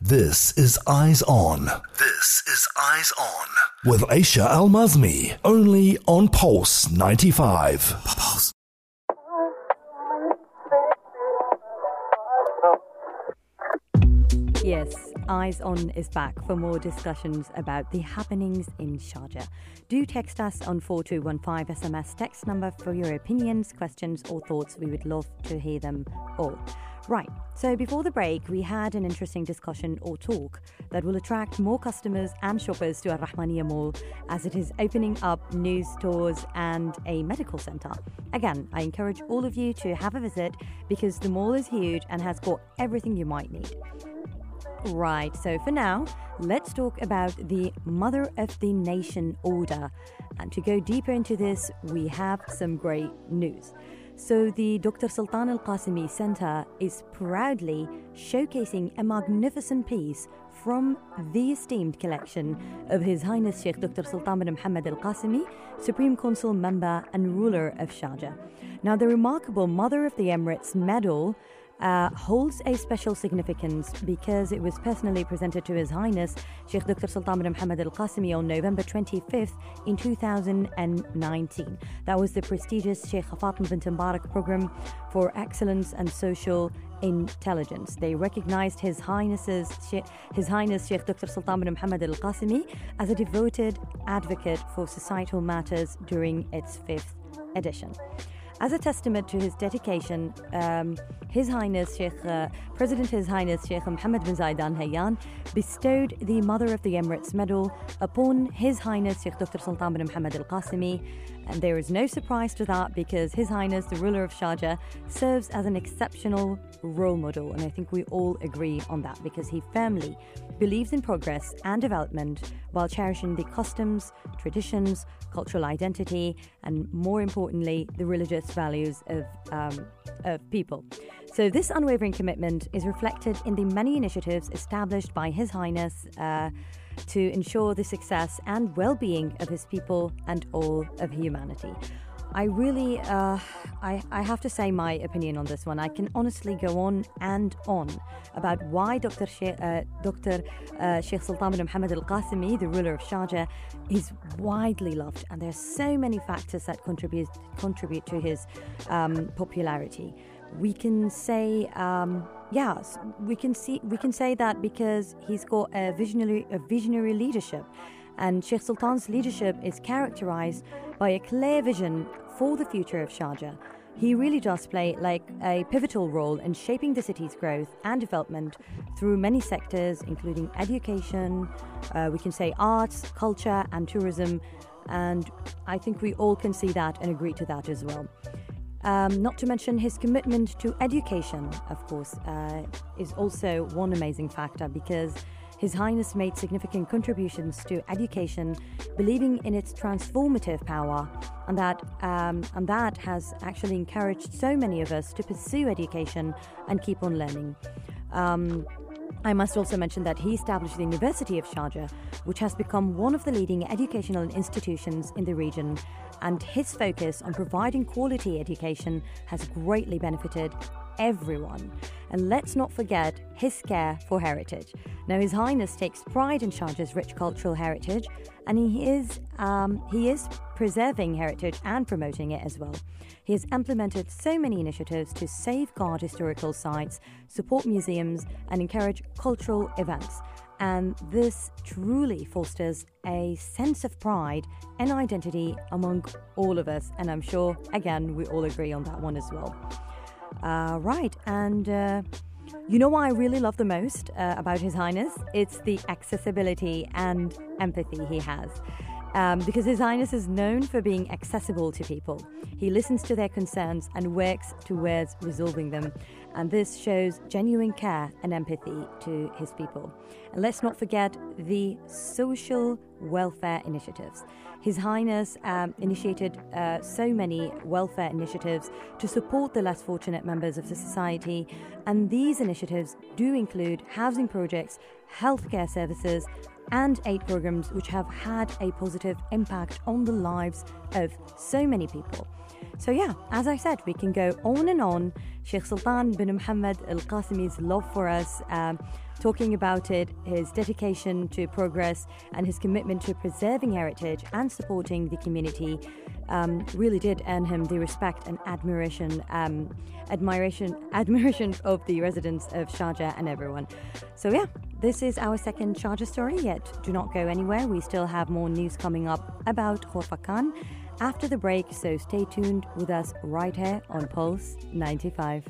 This is Eyes On. This is Eyes On. With Aisha Al Mazmi. Only on Pulse 95. Pulse. Yes, Eyes On is back for more discussions about the happenings in Sharjah. Do text us on 4215 SMS text number for your opinions, questions, or thoughts. We would love to hear them all. Right, so before the break, we had an interesting discussion or talk that will attract more customers and shoppers to Al Rahmaniya Mall as it is opening up new stores and a medical centre. Again, I encourage all of you to have a visit because the mall is huge and has got everything you might need. Right, so for now, let's talk about the Mother of the Nation order. And to go deeper into this, we have some great news. So, the Dr. Sultan Al Qasimi Center is proudly showcasing a magnificent piece from the esteemed collection of His Highness Sheikh Dr. Sultan bin Muhammad Al Qasimi, Supreme Council member and ruler of Sharjah. Now, the remarkable Mother of the Emirates medal uh, holds a special significance because it was personally presented to His Highness Sheikh Dr. Sultan bin Muhammad Al Qasimi on November 25th in 2019. That was the prestigious Sheikha Fatima bint Mubarak program for excellence and social intelligence. They recognized His Highness's His Highness Sheikh Dr. Sultan bin Muhammad Al Qasimi as a devoted advocate for societal matters during its fifth edition. As a testament to his dedication, um, His Highness Sheikh, uh, President His Highness Sheikh Mohammed bin Zayed Al Nahyan bestowed the Mother of the Emirates medal upon His Highness Sheikh Dr. Sultan bin Mohammed Al Qasimi. And there is no surprise to that because His Highness, the ruler of Sharjah, serves as an exceptional role model. And I think we all agree on that because he firmly believes in progress and development while cherishing the customs, traditions, cultural identity, and more importantly, the religious values of, um, of people. So, this unwavering commitment is reflected in the many initiatives established by His Highness uh, to ensure the success and well being of His people and all of humanity. I really, uh, I, I have to say my opinion on this one. I can honestly go on and on about why Dr. Sheikh, uh, Dr. Uh, Sheikh Sultan bin Muhammad Al Qasimi, the ruler of Sharjah, is widely loved, and there's so many factors that contribute contribute to his um, popularity. We can say, um, yes, we can see, we can say that because he's got a visionary, a visionary leadership and Sheikh Sultan's leadership is characterized by a clear vision for the future of Sharjah. He really does play like a pivotal role in shaping the city's growth and development through many sectors, including education, uh, we can say arts, culture, and tourism. And I think we all can see that and agree to that as well. Um, not to mention his commitment to education, of course, uh, is also one amazing factor because his Highness made significant contributions to education, believing in its transformative power, and that um, and that has actually encouraged so many of us to pursue education and keep on learning. Um, I must also mention that he established the University of Sharjah, which has become one of the leading educational institutions in the region, and his focus on providing quality education has greatly benefited everyone. And let's not forget his care for heritage. Now, His Highness takes pride in Sharjah's rich cultural heritage, and he is um, he is preserving heritage and promoting it as well. He has implemented so many initiatives to safeguard historical sites, support museums, and encourage cultural events. And this truly fosters a sense of pride and identity among all of us. And I'm sure, again, we all agree on that one as well. Uh, right, and uh, you know what I really love the most uh, about His Highness? It's the accessibility and empathy he has. Um, because His Highness is known for being accessible to people. He listens to their concerns and works towards resolving them. And this shows genuine care and empathy to his people. And let's not forget the social welfare initiatives. His Highness um, initiated uh, so many welfare initiatives to support the less fortunate members of the society, and these initiatives do include housing projects, healthcare services, and aid programs which have had a positive impact on the lives of so many people. So, yeah, as I said, we can go on and on. Sheikh Sultan bin Muhammad Al Qasimi's love for us um, talking about it, his dedication to progress, and his commitment to preserving heritage and supporting the community um, really did earn him the respect and admiration, um, admiration, admiration of the residents of Sharjah and everyone. So yeah, this is our second Sharjah story. Yet do not go anywhere. We still have more news coming up about Khor Fakkan after the break. So stay tuned with us right here on Pulse 95.